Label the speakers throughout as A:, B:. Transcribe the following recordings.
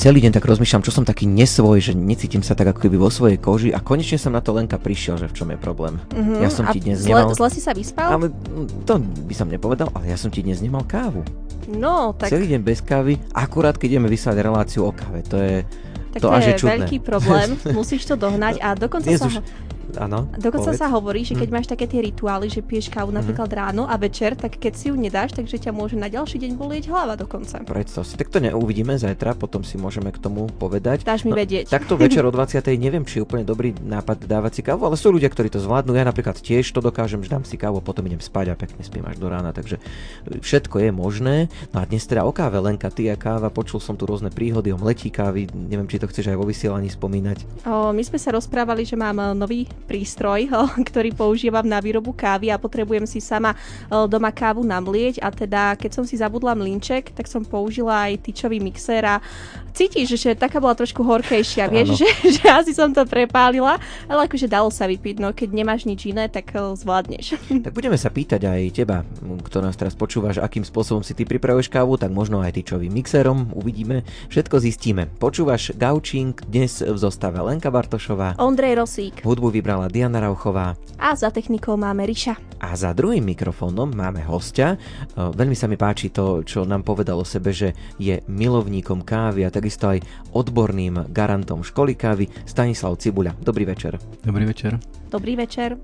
A: celý deň tak rozmýšľam, čo som taký nesvoj, že necítim sa tak ako keby vo svojej koži a konečne som na to Lenka prišiel, že v čom je problém.
B: Mhm.
A: Ja som
B: A
A: ti dnes
B: zle,
A: nemal...
B: zle si sa vyspal?
A: Ale mm, to by som nepovedal, ale ja som ti dnes nemal kávu.
B: No, tak,
A: Celý deň bez kávy, akurát keď ideme vysielať reláciu o káve. To je...
B: tak
A: to
B: to,
A: je
B: je
A: čudné.
B: veľký problém. Musíš to dohnať a dokonca
A: Dnes
B: sa...
A: už...
B: ho-
A: Áno,
B: Dokonca
A: povedz.
B: sa hovorí, že keď
A: Mhm.
B: máš také tie rituály, že piješ kávu napríklad ráno a večer, tak keď si ju nedáš, takže ťa môže na ďalší deň bolieť hlava dokonca.
A: Predstav si. Tak to neuvidíme zajtra, potom si môžeme k tomu povedať.
B: Dáš mi vedieť.
A: Takto večer o 20. neviem, či je úplne dobrý nápad dávať si kávu, ale sú ľudia, ktorí to zvládnu. Ja napríklad tiež to dokážem, že dám si kávu, potom idem spať a pekne spím až do rána, takže všetko je možné. No a dnes teda o káve, Lenka, ty a káva, počul som tu rôzne príhody o mletí kávy, neviem, či to chceš aj vo vysielaní spomínať.
B: O, my sme sa rozprávali, že mám nový prístroj, ktorý používam na výrobu kávy a potrebujem si sama o, doma kávu namlieť. A teda keď som si zabudla mlinček, tak som použila aj tyčový mixér a cítiš, že taká bola trošku horkejšia, vieš, že, že asi som to prepálila, ale akože dalo sa vypiť, no keď nemáš nič iné, tak o, zvládneš.
A: Tak budeme sa pýtať aj teba, m, kto nás teraz počúvaš, akým spôsobom si ty pripravuješ kávu, tak možno aj tyčovým mixerom, uvidíme, všetko zistíme. Počúvaš Gaučing dnes v zostave Lenka Bartošová,
B: Ondrej Rosík
A: hudbu vybrala Diana Rauchová
B: a za technikou máme Ríša.
A: a za druhým mikrofónom máme hostia. E, Veľmi sa mi páči to, čo nám povedal o sebe, že je milovníkom kávy a takisto aj odborným garantom školy kávy Stanislav Cibuľa. Dobrý večer.
C: Dobrý večer.
B: Dobrý večer.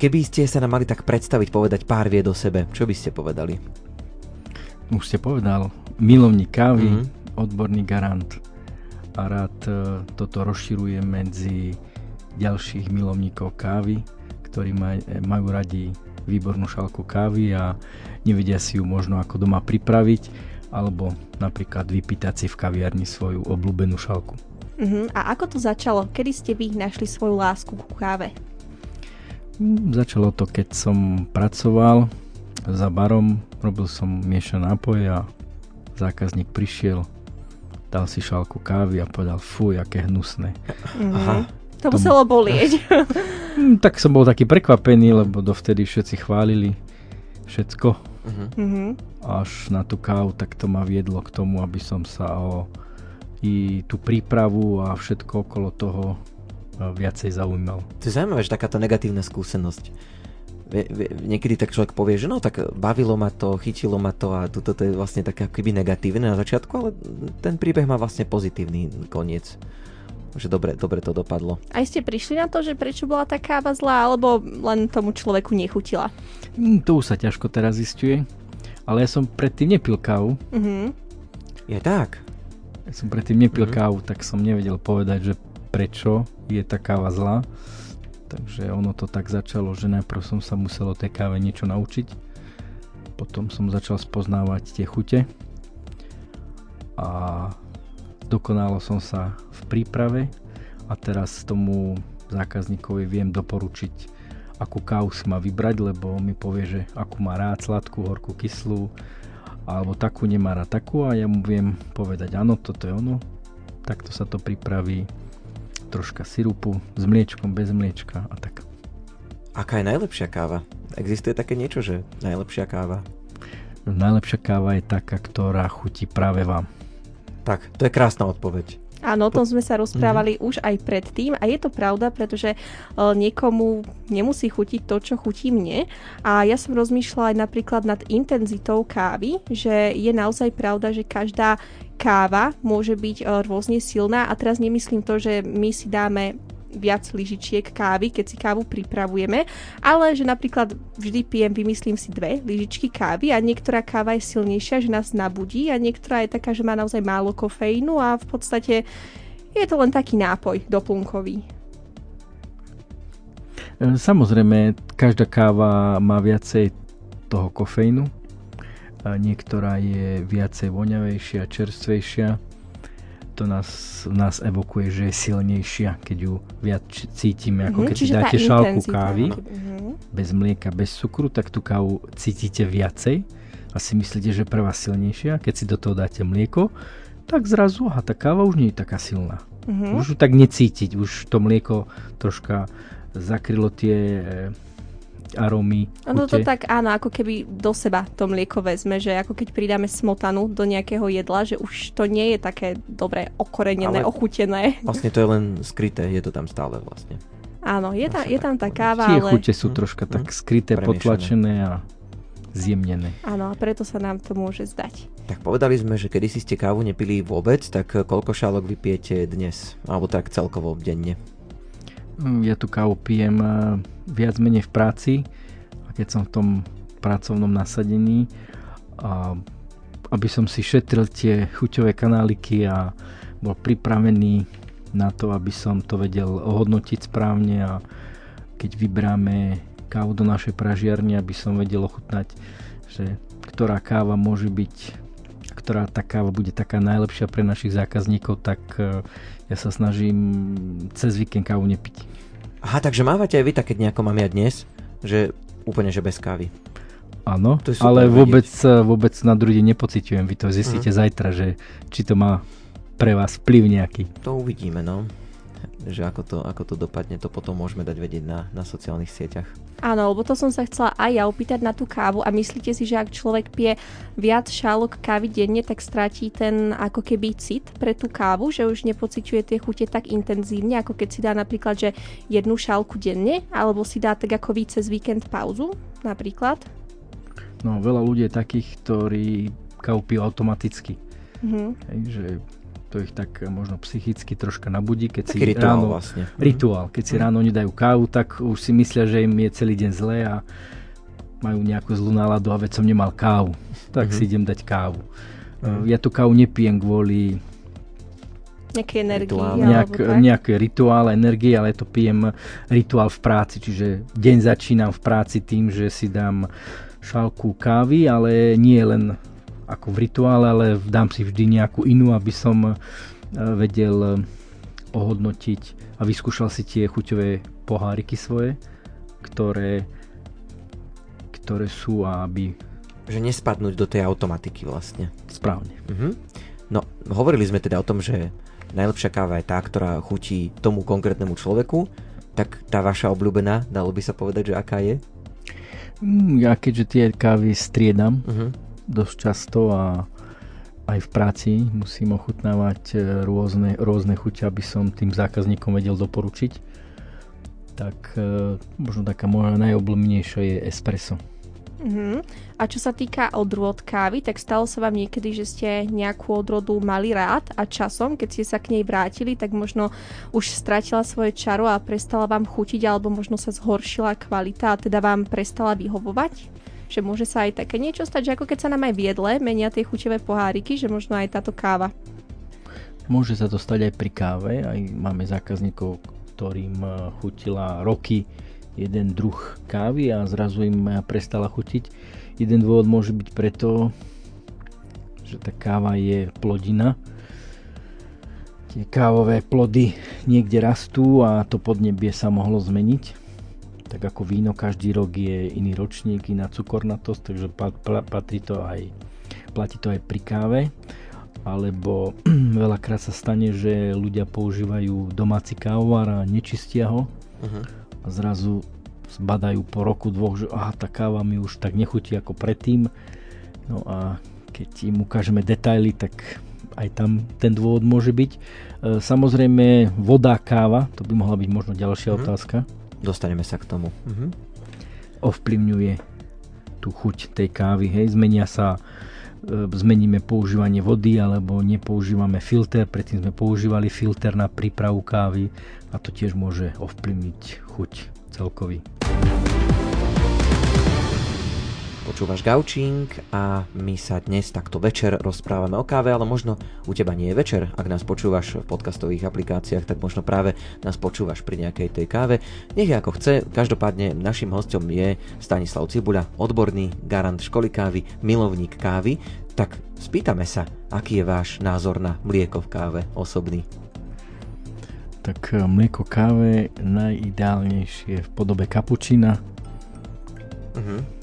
A: Keby ste sa nám mali tak predstaviť, povedať pár vied o sebe, čo by ste povedali?
C: Už ste povedal, milovník kávy,
A: Mhm.
C: odborný garant a rád e, toto rozširuje medzi ďalších milovníkov kávy, ktorí maj, e, majú radi výbornú šálku kávy a nevedia si ju možno ako doma pripraviť alebo napríklad vypýtať si v kaviarni svoju obľúbenú šálku.
B: Uh-huh. A ako to začalo? Kedy ste vy našli svoju lásku ku káve?
C: Mm, Začalo to, keď som pracoval za barom, robil som miešané nápoje a zákazník prišiel, dal si šálku kávy a povedal, fuj, aké hnusné.
B: Uh-huh.
A: Aha.
B: To muselo bolieť.
C: Hm, Tak som bol taký prekvapený, lebo dovtedy všetci chválili všetko.
B: Uh-huh.
C: Až na tú kávu, tak to ma viedlo k tomu, aby som sa o i tú prípravu a všetko okolo toho e, viacej zaujímal.
A: To je zaujímavé, že takáto negatívna skúsenosť. Niekedy tak človek povie, že no tak bavilo ma to, chytilo ma to a toto to je vlastne také ako keby negatívne na začiatku, ale ten príbeh má vlastne pozitívny koniec. Že dobre, dobre to dopadlo.
B: Aj ste prišli na to, že prečo bola tá káva zlá, alebo len tomu človeku nechutila?
C: Hm, To už sa ťažko teraz zistuje, ale ja som predtým nepil kávu.
B: Uh-huh.
A: Je tak.
C: Ja som predtým nepil
A: Mhm.
C: kávu, tak som nevedel povedať, že prečo je tá káva zlá. Takže ono to tak začalo, že najprv som sa musel o tej káve niečo naučiť. Potom som začal spoznávať tie chute. A dokonalo som sa v príprave a teraz tomu zákazníkovi viem doporučiť, akú kávu si má vybrať, lebo mi povie, že akú má rád, sladkú, horkú, kyslú, alebo takú nemá rád takú a ja mu viem povedať, áno, toto je ono, takto sa to pripraví, troška sirupu, s mliečkom, bez mliečka a tak.
A: Aká je najlepšia káva? Existuje také niečo, že najlepšia káva?
C: Najlepšia káva je taká, ktorá chutí práve vám.
A: Tak, to je krásna odpoveď.
B: Áno, o tom sme sa rozprávali už aj predtým a je to pravda, pretože e, niekomu nemusí chutiť to, čo chutí mne. A ja som rozmýšľala aj napríklad nad intenzitou kávy, že je naozaj pravda, že každá káva môže byť e, rôzne silná a teraz nemyslím to, že my si dáme viac lyžičiek kávy, keď si kávu pripravujeme, ale že napríklad vždy pijem, vymyslím si dve lyžičky kávy a niektorá káva je silnejšia, že nás nabudí a niektorá je taká, že má naozaj málo kofeínu a v podstate je to len taký nápoj doplnkový.
C: E, Samozrejme, každá káva má viacej toho kofeínu. A niektorá je viacej voňavejšia, čerstvejšia. To nás, nás evokuje, že je silnejšia, keď ju viac cítime, ako
B: Mhm,
C: keď si dáte šálku kávy
B: Mhm.
C: bez mlieka, bez cukru, tak tú kávu cítite viacej a si myslíte, že pre vás silnejšia. Keď si do toho dáte mlieko, tak zrazu, aha, tá káva už nie je taká silná.
B: Mhm.
C: Už ju tak necítiť, už to mlieko troška zakrylo tie arómy.
B: Ono to tak áno, ako keby do seba to mlieko vezme, že ako keď pridáme smotanu do nejakého jedla, že už to nie je také dobre okorenené, Ale ochutené.
A: Vlastne to je len skryté, je to tam stále vlastne.
B: Áno, je, tam, je tam tá káva,
C: Tie
B: ale...
C: chute sú troška tak skryté, Premiešané. potlačené a zjemnené.
B: Áno, a preto sa nám to môže zdať.
A: Tak povedali sme, že kedy si ste kávu nepili vôbec, tak koľko šálok vypijete dnes? Alebo tak celkovo denne?
C: Mm, ja tu kávu pijem eh, viac menej v práci, a keď som v tom pracovnom nasadení, aby som si šetril tie chuťové kanáliky a bol pripravený na to, aby som to vedel ohodnotiť správne a keď vybráme kávu do našej pražiarne, aby som vedel ochutnať, že ktorá káva môže byť, ktorá tá káva bude taká najlepšia pre našich zákazníkov, tak e, ja sa snažím cez víkend kávu nepiť.
A: Aha, takže mávate aj vy také nejako mám ja dnes, že úplne že bez kávy.
C: Áno, ale vôbec, e, vôbec na druhý deň nepociťujem. Vy to zistíte mm. zajtra, že či to má pre vás vplyv nejaký.
A: To uvidíme, no že ako to, ako to dopadne, to potom môžeme dať vedieť na, na sociálnych sieťach.
B: Áno, lebo to som sa chcela aj ja opýtať na tú kávu a myslíte si, že ak človek pije viac šálok kávy denne, tak stratí ten ako keby cit pre tú kávu, že už nepociťuje tie chute tak intenzívne, ako keď si dá napríklad, že jednu šálku denne, alebo si dá tak ako víc cez víkend pauzu napríklad?
C: No, veľa ľudí je takých, ktorí kávu pijú automaticky. Mm-hmm. Hej, že to ich tak možno psychicky troška nabudí, keď
A: Taký si rituál ráno, vlastne.
C: Rituál. Keď si mhm. ráno nedajú kávu, tak už si myslia, že im je celý deň zlé a majú nejakú zlú náladu a veď som nemal kávu, tak mm-hmm. si idem dať kávu. Mm-hmm. Ja tú kávu nepijem kvôli
B: nejaké energie.
C: Nejak, nejaké rituál, energie, ale to pijem rituál v práci, čiže deň začínam v práci tým, že si dám šálku kávy, ale nie len ako v rituále, ale dám si vždy nejakú inú, aby som e, vedel e, ohodnotiť a vyskúšal si tie chuťové poháriky svoje, ktoré, ktoré sú a aby...
A: Že nespadnúť do tej automatiky vlastne.
C: Správne.
A: Uh-huh. No, hovorili sme teda o tom, že najlepšia káva je tá, ktorá chutí tomu konkrétnemu človeku, tak tá vaša obľúbená, dalo by sa povedať, že aká je?
C: Mm, ja keďže tie kávy striedam, uh-huh dosť často a aj v práci musím ochutnávať e, rôzne, rôzne chuťe, aby som tým zákazníkom vedel doporučiť. Tak e, možno taká moja najobľúbenejšia je espresso.
B: Uh-huh. A čo sa týka odrôd kávy, tak stalo sa vám niekedy, že ste nejakú odrodu mali rád a časom, keď ste sa k nej vrátili, tak možno už stratila svoje čaro a prestala vám chutiť alebo možno sa zhoršila kvalita a teda vám prestala vyhovovať? Že môže sa aj také niečo stať, že ako keď sa nám aj v jedle menia tie chuťové poháriky, že možno aj táto káva.
C: Môže sa to stať aj pri káve, aj máme zákazníkov, ktorým eh, chutila roky jeden druh kávy a zrazu im prestala chutiť. Jeden dôvod môže byť preto, že tá káva je plodina. Tie kávové plody niekde rastú a to podnebie sa mohlo zmeniť tak ako víno každý rok je iný ročník, iná cukornatosť, takže patrí to aj, platí to aj pri káve alebo veľakrát sa stane, že ľudia používajú domáci kávovar a nečistia ho uh-huh. a zrazu zbadajú po roku, dvoch, že aha, tá káva mi už tak nechutí ako predtým. No a keď im ukážeme detaily, tak aj tam ten dôvod môže byť. E, samozrejme, voda, káva, to by mohla byť možno ďalšia uh-huh. otázka.
A: Dostaneme sa k tomu. Mhm.
C: Ovplyvňuje tú chuť tej kávy, hej, zmenia sa e, zmeníme používanie vody alebo nepoužívame filter, predtým sme používali filter na prípravu kávy a to tiež môže ovplyvniť chuť celkový.
A: Počúvaš Gaučing a my sa dnes takto večer rozprávame o káve, ale možno u teba nie je večer. Ak nás počúvaš v podcastových aplikáciách, tak možno práve nás počúvaš pri nejakej tej káve. Nech je ako chce, každopádne našim hostom je Stanislav Cibuľa, odborný garant školy kávy, milovník kávy. Tak spýtame sa, aký je váš názor na mlieko v káve osobný?
C: Tak eh, mlieko káve najideálnejšie v podobe kapučína. Uh-huh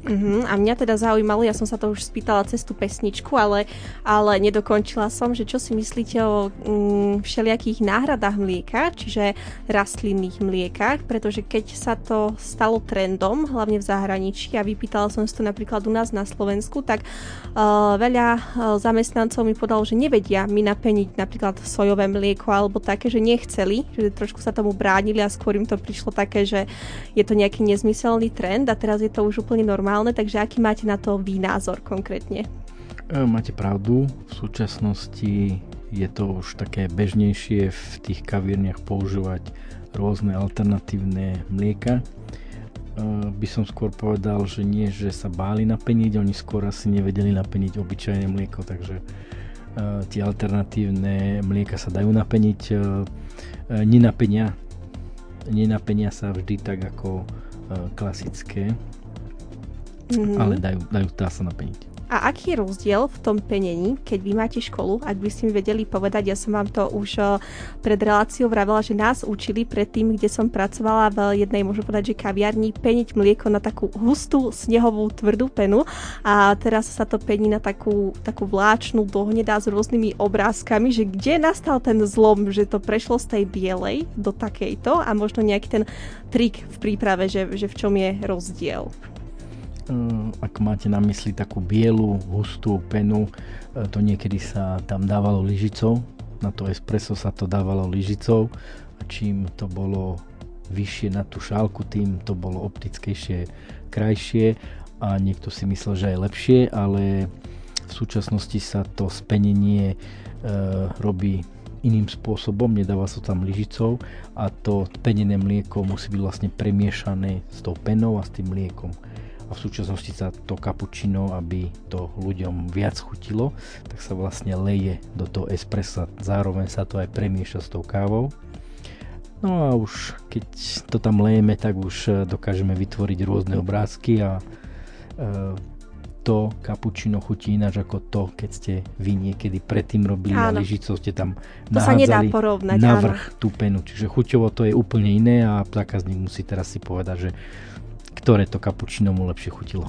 B: Uh-huh. A mňa teda zaujímalo, ja som sa to už spýtala cez tú pesničku, ale, ale nedokončila som, že čo si myslíte o mm, všelijakých náhradách mlieka, čiže rastlinných mliekach, pretože keď sa to stalo trendom, hlavne v zahraničí, a vypýtala som si to napríklad u nás na Slovensku, tak uh, veľa uh, zamestnancov mi podalo, že nevedia mi napeniť napríklad sojové mlieko alebo také, že nechceli, že trošku sa tomu bránili a skôr im to prišlo také, že je to nejaký nezmyselný trend a teraz je to už úplne normálne normálne, takže aký máte na to vy názor konkrétne?
C: E, máte pravdu, v súčasnosti je to už také bežnejšie v tých kavírniach používať rôzne alternatívne mlieka. E, by som skôr povedal, že nie, že sa báli napeniť, oni skôr asi nevedeli napeniť obyčajné mlieko, takže e, tie alternatívne mlieka sa dajú napeniť. Nenapenia, nenapenia sa vždy tak ako klasické mm-hmm. ale dajú, dajú dá sa naplniť.
B: A aký je rozdiel v tom penení, keď vy máte školu, ak by ste mi vedeli povedať, ja som vám to už pred reláciou vravela, že nás učili predtým, kde som pracovala v jednej, môžem povedať, že kaviarni, peniť mlieko na takú hustú, snehovú, tvrdú penu a teraz sa to pení na takú, takú vláčnu, dohnedá s rôznymi obrázkami, že kde nastal ten zlom, že to prešlo z tej bielej do takejto a možno nejaký ten trik v príprave, že, že v čom je rozdiel.
C: Ak máte na mysli takú bielu, hustú penu, e, to niekedy sa tam dávalo lyžicou, na to espresso sa to dávalo lyžicou. A čím to bolo vyššie na tú šálku, tým to bolo optickejšie, krajšie. A niekto si myslel, že aj lepšie, ale v súčasnosti sa to spenenie e, robí iným spôsobom, nedáva sa tam lyžicou. A to penené mlieko musí byť vlastne premiešané s tou penou a s tým mliekom a v súčasnosti sa to kapučino, aby to ľuďom viac chutilo, tak sa vlastne leje do toho espressa, zároveň sa to aj premieša s tou kávou. No a už keď to tam lejeme, tak už e, dokážeme vytvoriť rôzne obrázky a e, to kapučino chutí ináč ako to, keď ste vy niekedy predtým robili áno. a lyžicou ste tam to sa nedá porovnať, na vrch tú penu. Čiže chuťovo to je úplne iné a zákazník musí teraz si povedať, že ktoré to kapučino mu lepšie chutilo.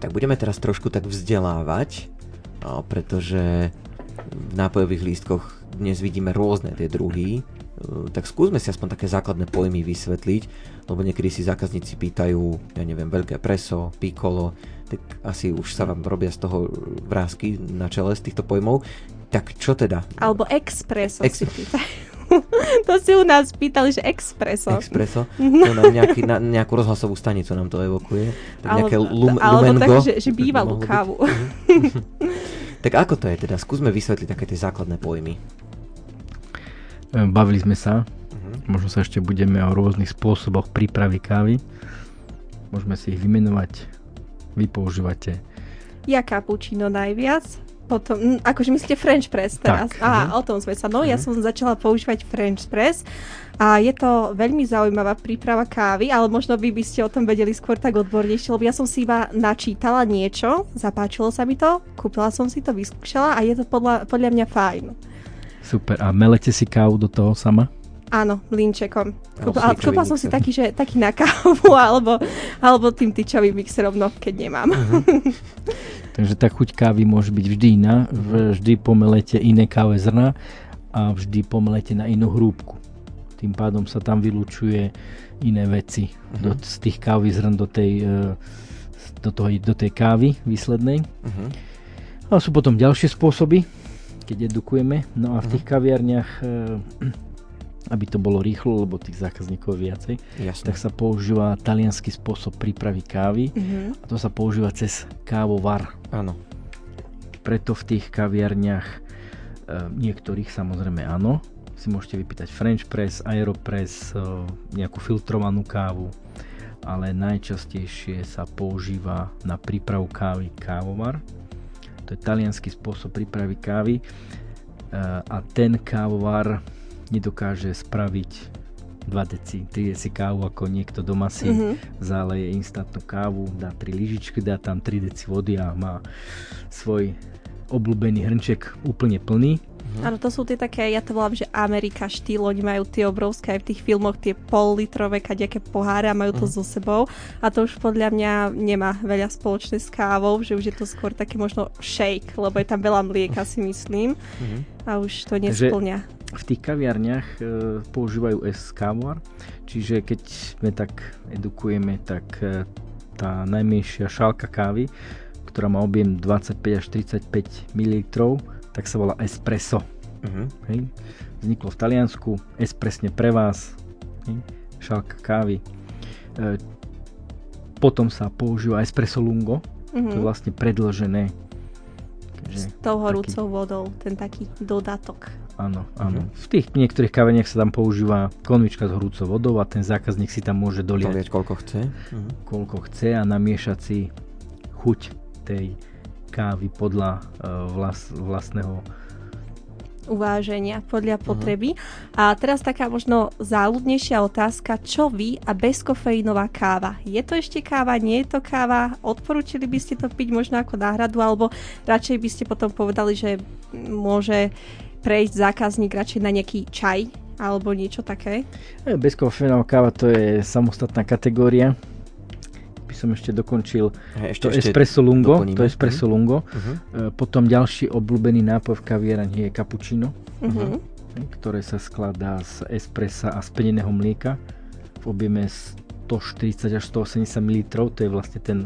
A: Tak budeme teraz trošku tak vzdelávať, pretože v nápojových lístkoch dnes vidíme rôzne tie druhy, e, tak skúsme si aspoň také základné pojmy vysvetliť, lebo niekedy si zákazníci pýtajú, ja neviem, veľké preso, piccolo, tak asi už sa vám robia z toho vrázky na čele z týchto pojmov. Tak čo teda?
B: Alebo expreso Ex- si pýtajú. to si u nás pýtali, že expreso.
A: Expreso? To na, nejaký, na nejakú rozhlasovú stanicu nám to evokuje. Tak alebo, nejaké lum,
B: alebo
A: lumengo.
B: tak, že, že bývalú kávu.
A: tak ako to je teda? Skúsme vysvetliť také tie základné pojmy.
C: Ehm, bavili sme sa. Uh-huh. Možno sa ešte budeme o rôznych spôsoboch prípravy kávy. Môžeme si ich vymenovať. Vy používate.
B: Ja kapučino najviac potom, akože myslíte French press teraz? Tak. Aha, uh-huh. o tom sme sa. No, uh-huh. ja mhm. som začala používať French press a je to veľmi zaujímavá príprava kávy, ale možno by by ste o tom vedeli skôr tak odbornejšie, lebo ja som si iba načítala niečo, zapáčilo sa mi to, kúpila som si to, vyskúšala a je to podľa, podľa mňa fajn.
C: Super. A melete si kávu do toho sama?
B: Áno, mlinčekom. Kúpila, kúpila som si taký, že, taký na kávu alebo, alebo tým tyčovým mixerom, no keď nemám. Uh-huh.
C: Takže tá chuť kávy môže byť vždy iná. Vždy pomelete iné káve zrna a vždy pomelete na inú hrúbku. Tým pádom sa tam vylúčuje iné veci uh-huh. do, z tých kávy zrn do tej, e, do, toho, do tej kávy výslednej. Uh-huh. Ale sú potom ďalšie spôsoby, keď edukujeme. No a v tých kaviarniach e, aby to bolo rýchlo, lebo tých zákazníkov je viacej, Jasne. tak sa používa talianský spôsob prípravy kávy mm-hmm. a to sa používa cez kávovar.
A: Áno.
C: Preto v tých kaviarniach e, niektorých samozrejme áno, si môžete vypýtať French press, Aeropress, e, nejakú filtrovanú kávu, ale najčastejšie sa používa na prípravu kávy kávovar. To je talianský spôsob prípravy kávy e, a ten kávovar nedokáže spraviť 2 deci, 3 deci kávu, ako niekto doma si mm-hmm. záleje instantnú kávu, dá 3 lyžičky, dá tam 3 deci vody a má svoj obľúbený hrnček úplne plný.
B: Áno, to sú tie také, ja to volám, že Amerika štýl, oni majú tie obrovské aj v tých filmoch, tie pol litrové kadejaké poháre a majú to
A: Mhm.
B: so sebou a to už podľa mňa nemá veľa spoločné s kávou, že už je to skôr taký možno shake, lebo je tam veľa mlieka si myslím
A: Mhm.
B: a už to nesplňa.
C: V tých kaviarniach e, používajú S kávovar, čiže keď sme tak edukujeme, tak e, tá najmenšia šálka kávy, ktorá má objem 25 až 35 ml, tak sa volá espresso.
A: Mhm.
C: Hej. Vzniklo v Taliansku, espresne pre vás, hej. šálka kávy. E, potom sa používa espresso lungo, to je
B: Mhm.
C: vlastne predlžené.
B: S
C: Takže,
B: tou
C: taký-
B: horúcou vodou, ten taký dodatok.
C: Áno, áno.
A: Mhm.
C: V tých niektorých kaveniach sa tam používa konvička s horúcou vodou a ten zákazník si tam môže doliať
A: Doliať koľko chce. Mhm.
C: koľko chce a namiešať si chuť tej kávy podľa e, vlas, vlastného
B: uváženia
A: Mhm.
B: podľa potreby. A teraz taká možno záľudnejšia otázka, čo vy a bezkofeínová káva? Je to ešte káva, nie je to káva? Odporúčili by ste to piť možno ako náhradu, alebo radšej by ste potom povedali, že môže prejsť zákazník radšej na nejaký čaj alebo niečo také?
C: E, Bezkofeínová káva to je samostatná kategória. By som ešte dokončil
A: Hej,
C: to espresso lungo.
A: doplníme.
C: To espresso lungo.
A: Mhm.
C: E, Potom ďalší obľúbený nápoj v kaviarni je cappuccino, e, ktoré sa skladá z espressa a speneného mlieka v objeme 140 až 180 ml, to je vlastne ten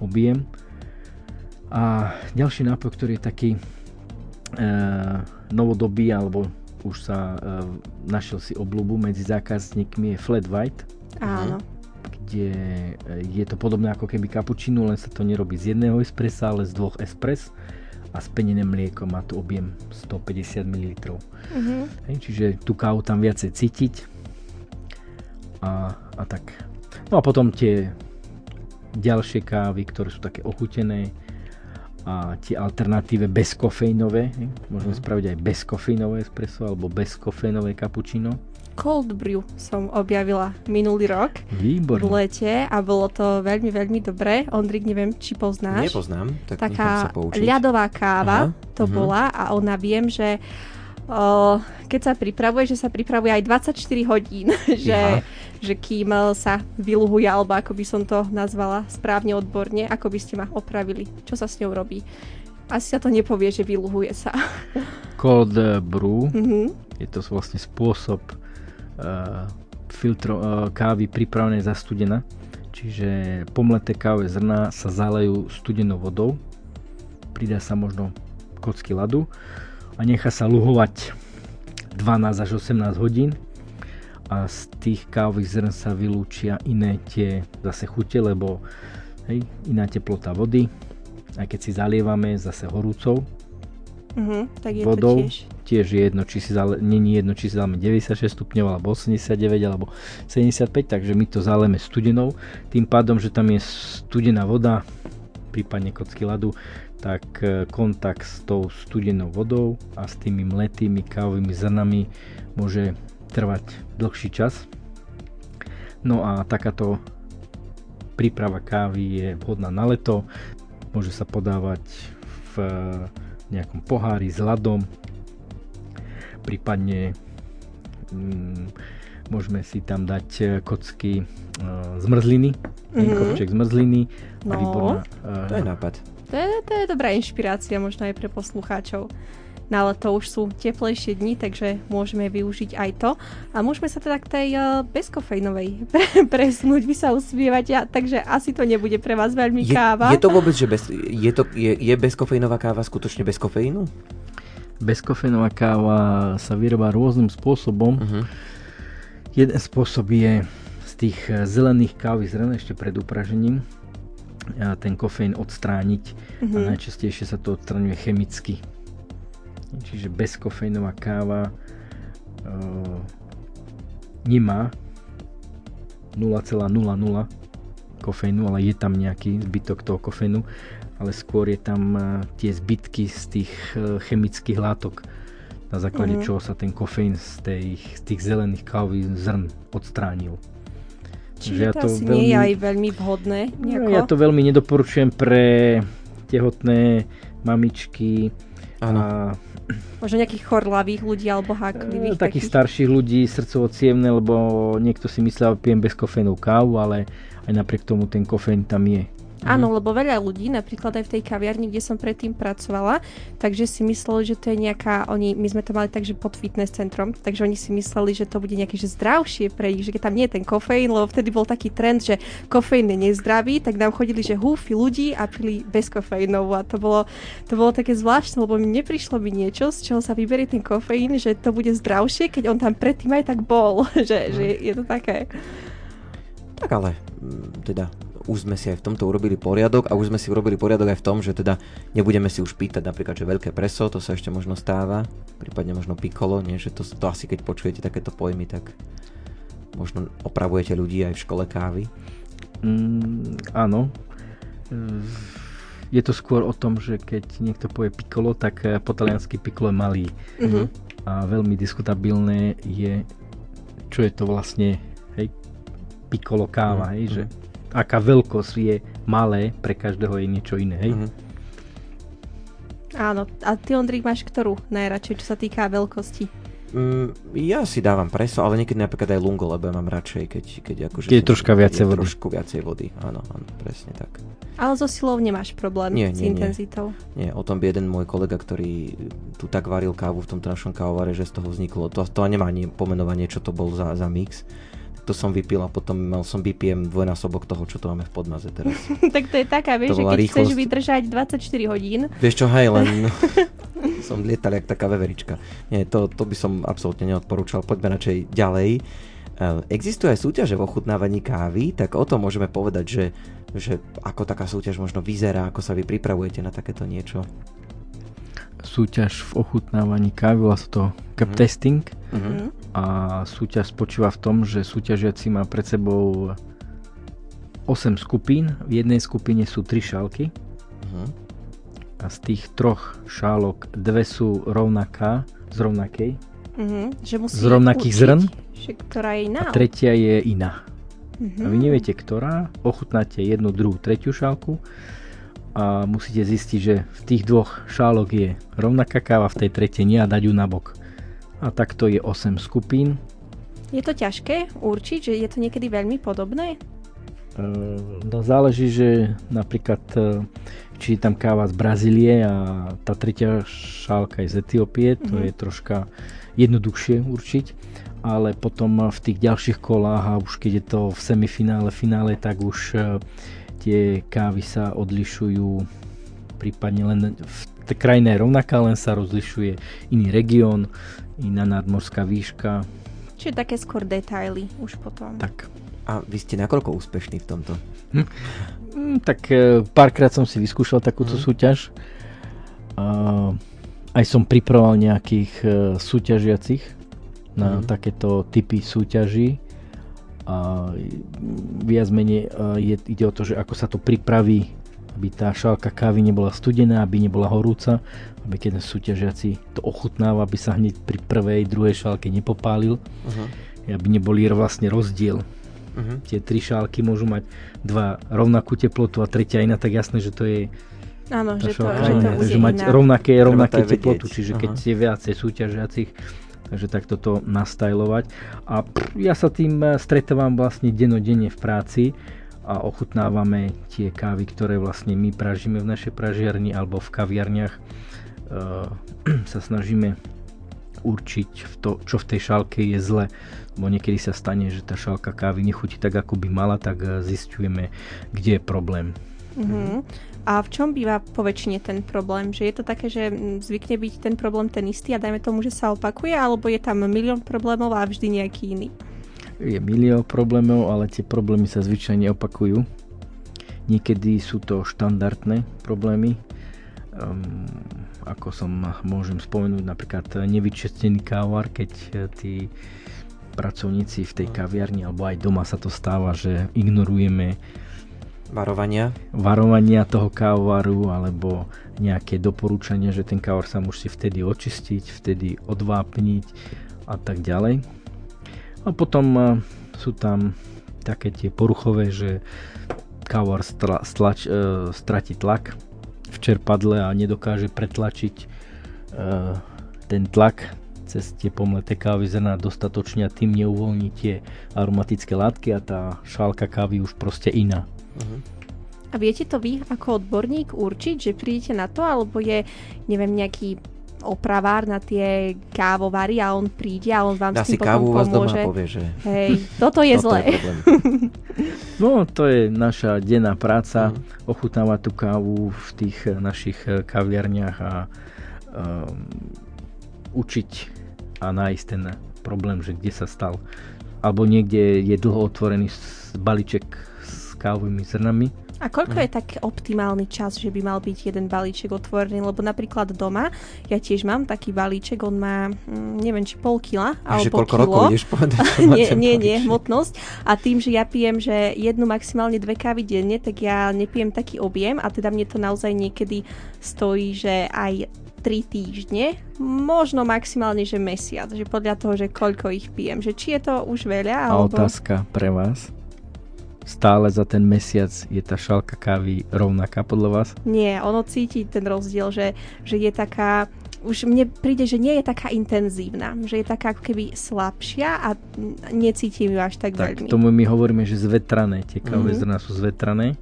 C: objem. A ďalší nápoj, ktorý je taký e, novodobý, alebo už sa e, našiel si obľúbu medzi zákazníkmi je flat white,
B: Áno.
C: kde e, je to podobné ako keby cappuccino, len sa to nerobí z jedného espressa, ale z dvoch espres a spenené mlieko má tu objem 150 ml.
B: Mhm.
C: Hej, čiže tú kávu tam viacej cítiť a, a tak. No a potom tie ďalšie kávy, ktoré sú také ochutené a tie alternatíve bezkofeínové. Môžeme
A: Mhm.
C: spraviť aj bezkofeínové espresso alebo bezkofeínové cappuccino.
B: Cold brew som objavila minulý rok v
C: Výborné.
B: lete a bolo to veľmi, veľmi dobré. Ondrik, neviem, či poznáš.
A: Nepoznám, tak
B: taká
A: sa poučiť.
B: ľadová káva
A: Aha,
B: to
A: mhm.
B: bola a ona viem, že o, keď sa pripravuje, že sa pripravuje aj 24 hodín, že, že kým e, sa vyluhuje, alebo ako by som to nazvala správne odborne, ako by ste ma opravili, čo sa s ňou robí. Asi sa to nepovie, že vyluhuje sa.
C: Cold brew
B: Mhm.
C: je to vlastne spôsob uh, filtro, uh, kávy pripravenej za studena. Čiže pomleté kávové zrná sa zalejú studenou vodou, pridá sa možno kocky ľadu a nechá sa luhovať 12 až 18 hodín a z tých kávových zrn sa vylúčia iné tie zase chute, lebo hej, iná teplota vody, aj keď si zalievame zase horúcou,
B: Mhm, tak je
C: vodou.
B: to tiež.
C: tiež je jedno, či si zale, není jedno, či si zaleme 96 stupňov alebo 89 alebo 75, takže my to zaleme studenou. Tým pádom, že tam je studená voda, prípadne kocky ľadu, tak e, kontakt s tou studenou vodou a s tými mletými kávovými zrnami môže trvať dlhší čas. No a takáto príprava kávy je vhodná na leto, môže sa podávať v e, nejakom pohári s ľadom, prípadne mm, môžeme si tam dať e, kocky e, zmrzliny, mm
B: Mhm.
C: kopček zmrzliny
B: No.
C: výborná
A: To je
C: e,
A: nápad.
B: To je, to je dobrá inšpirácia možno aj pre poslucháčov. No ale to už sú teplejšie dni, takže môžeme využiť aj to. A môžeme sa teda k tej uh, bezkofejnovej presunúť. Vy sa usmievať, ja, takže asi to nebude pre vás veľmi
A: Je,
B: káva.
A: je to vôbec, že bez, je, to, je, je bezkofeínová káva skutočne bez kofeínu?
C: bezkofeínová káva sa vyrába rôznym spôsobom.
A: Uh-huh.
C: Jeden spôsob je z tých e, zelených kávy zrn ešte pred upražením ten kofeín odstrániť a
B: Mhm.
C: najčastejšie sa to odstraňuje chemicky. Čiže bezkofeínová káva e, nemá 0,00 kofeínu, ale je tam nejaký zbytok toho kofeínu, ale skôr je tam e, tie zbytky z tých e, chemických látok, na základe
B: Mhm.
C: čoho sa ten kofeín z, tej, z tých zelených kávových zrn odstránil.
B: Čiže
C: ja to,
B: asi
C: veľmi-
B: nie je aj veľmi vhodné. Nejako.
C: No, ja to veľmi nedoporučujem pre tehotné mamičky
A: Áno.
C: A
B: Možno nejakých chorlavých ľudí alebo háklivých.
C: e, takých starších ľudí, srdcovo lebo niekto si myslel, že pijem bez kofénu kávu, ale aj napriek tomu ten kofén tam je.
B: Áno, lebo veľa ľudí, napríklad aj v tej kaviarni, kde som predtým pracovala, takže si mysleli, že to je nejaká, oni, my sme to mali takže pod fitness centrom, takže oni si mysleli, že to bude nejaké že zdravšie pre nich, že keď tam nie je ten kofeín, lebo vtedy bol taký trend, že kofeín je nezdravý, tak nám chodili, že húfy ľudí a pili bez kofeínov a to bolo, to bolo také zvláštne, lebo mi neprišlo by niečo, z čoho sa vyberie ten kofeín, že to bude zdravšie, keď on tam predtým aj tak bol, že, že je to také.
A: Tak ale mm, teda už sme si aj v tomto urobili poriadok a už sme si urobili poriadok aj v tom, že teda nebudeme si už pýtať napríklad, že veľké preso, to sa ešte možno stáva, prípadne možno pikolo, nie, že to, to asi keď počujete takéto pojmy, tak možno opravujete ľudí aj v škole kávy.
C: Mm, áno. Je to skôr o tom, že keď niekto povie piccolo, tak eh, po taliansky piccolo je malý.
B: Mhm.
C: A veľmi diskutabilné je, čo je to vlastne, hej, piccolo káva,
A: Mhm,
C: hej,
A: mhm.
C: že aká veľkosť je malé, pre každého je niečo iné, hej.
A: Mhm.
B: Áno, a ty Ondrik máš ktorú najradšej, čo sa týka veľkosti?
A: Mm, ja si dávam preso, ale niekedy napríklad aj lungo, lebo ja mám radšej, keď, keď akože...
C: Keď je troška viacej
A: je
C: vody.
A: trošku viacej vody, áno, áno, presne tak.
B: Ale so silou nemáš problém
A: Nie,
B: s
A: nie, nie.
B: intenzitou.
A: Nie, o tom by jeden môj kolega, ktorý tu tak varil kávu v tomto našom kávovare, že z toho vzniklo, to, to nemá ani pomenovanie, čo to bol za, za mix. To som vypil a potom mal som BPM dvojnásobok toho, čo to máme v podmaze teraz.
B: tak to je taká, vieš,
A: To
B: že keď chceš
A: rýchlosť.
B: vydržať 24 hodín,
A: Vieš čo, hej, len som lietal jak taká veverička. Nie, to, to by som absolútne neodporúčal. Poďme radšej ďalej. Eh, Existuje aj súťaže v ochutnávaní kávy, tak o tom môžeme povedať, že, že ako taká súťaž možno vyzerá, ako sa vy pripravujete na takéto niečo.
C: Súťaž v ochutnávaní kávy, volá sa to cup
A: Mhm.
C: testing.
A: Mhm.
B: mm.
C: a súťaž spočíva v tom, že súťažiaci má pred sebou 8 skupín, v jednej skupine sú 3 šálky
A: Mhm.
C: a z tých troch šálok dve sú rovnaká, z rovnakej
B: Mhm, že musí
C: Z rovnakých
B: určiť,
C: zrn?
B: Že ktorá je iná.
C: a tretia je iná.
B: Mhm.
C: A vy neviete ktorá, ochutnáte jednu, druhú, tretiu šálku a musíte zistiť, že v tých dvoch šálok je rovnaká káva, v tej tretej nie a dať ju nabok. A takto je 8 skupín.
B: Je to ťažké určiť, že je to niekedy veľmi podobné?
C: Eh, No záleží, že napríklad eh, či je tam káva z Brazílie a tá tretia šálka je z Etiópie, to
B: Mhm.
C: je troška jednoduchšie určiť, ale potom v tých ďalších kolách a už keď je to v semifinále, finále, tak už eh, tie kávy sa odlišujú prípadne len v tej krajine je rovnaká, len sa rozlišuje iný región, iná nadmorská výška,
B: Čiže také skôr detaily už potom.
C: tak.
A: A vy ste nakoľko úspešní v tomto?
C: Mm, tak e, párkrát som si vyskúšal takúto
A: Mhm.
C: súťaž. A aj som pripravoval nejakých e, súťažiacich na
A: Mhm.
C: takéto typy súťaží. Viac menej e, je, ide o to, že ako sa to pripraví, aby tá šálka kávy nebola studená, aby nebola horúca, aby keď súťažiaci to ochutnáva, aby sa hneď pri prvej, druhej šálke nepopálil,
A: Uh-huh.
C: aby neboli vlastne rozdiel
A: Uh-huh.
C: tie tri šálky môžu mať dva rovnakú teplotu a tretia iná, tak jasné, že to je
B: Áno, že to, že to
C: Takže mať rovnaké, rovnaké
A: aj vedieť.
C: teplotu, čiže keď
A: Aha.
C: je viacej súťažiacich, takže takto to nastajlovať. A ja sa tým eh, stretávam vlastne denodenne v práci a ochutnávame tie kávy, ktoré vlastne my pražíme v našej pražiarni alebo v kaviarniach. Eh, sa snažíme určiť, v to, čo v tej šálke je zle. Lebo niekedy sa stane, že tá šálka kávy nechutí tak, ako by mala, tak eh, zistujeme, kde je problém.
B: Mhm. A v čom býva poväčšine ten problém? Že je to také, že zvykne byť ten problém ten istý a dajme tomu, že sa opakuje, alebo je tam milión problémov a vždy nejaký iný?
C: Je milión problémov, ale tie problémy sa zvyčajne opakujú. Niekedy sú to štandardné problémy, um, ako som môžem spomenúť napríklad nevyčestený kávar, keď tí pracovníci v tej kaviarni alebo aj doma sa to stáva, že ignorujeme
A: Varovania?
C: varovania toho kávaru alebo nejaké doporúčania, že ten kávar sa musí vtedy očistiť, vtedy odvápniť a tak ďalej. A potom eh, sú tam také tie poruchové, že kávar stla, e, stratí tlak v čerpadle a nedokáže pretlačiť ten tlak cez tie pomleté kávy zrna dostatočne a tým neuvoľní tie aromatické látky a tá šálka kávy už proste iná. Uh-huh.
B: A viete to vy ako odborník určiť, že prídete na to, alebo je, neviem, nejaký opravár na tie kávovary a on príde a on vám
A: Dá
B: s tým
A: si kávu
B: potom
A: vás
B: pomôže.
A: doma povie, že
B: Hej, toto je
A: toto
B: zlé.
A: je.
C: No, to je naša denná práca,
A: Mhm.
C: ochutnávať tú kávu v tých eh, našich eh, kaviarniach a um, učiť a nájsť ten problém, že kde sa stal. Alebo niekde je dlho otvorený balíček kávovými zrnami.
B: A koľko
A: Mhm.
B: je tak optimálny čas, že by mal byť jeden balíček otvorený? Lebo napríklad doma, ja tiež mám taký balíček, on má, mm, neviem, či pol kila, alebo
A: koľko
B: kilo.
A: rokov ideš povedať?
B: nie, nie, nie, hmotnosť. A tým, že ja pijem, že jednu maximálne dve kávy denne, tak ja nepijem taký objem a teda mne to naozaj niekedy stojí, že aj 3 týždne, možno maximálne, že mesiac, že podľa toho, že koľko ich pijem, že či je to už veľa,
C: A
B: alebo...
C: otázka pre vás. Stále za ten mesiac je tá šálka kávy rovnaká podľa vás?
B: Nie, ono cíti ten rozdiel, že, že je taká, už mne príde, že nie je taká intenzívna, že je taká ako keby slabšia a necítim ju až tak,
C: Tak
B: veľmi.
C: tomu my hovoríme, že zvetrané, tie kávové
B: Mhm.
C: zrná sú zvetrané,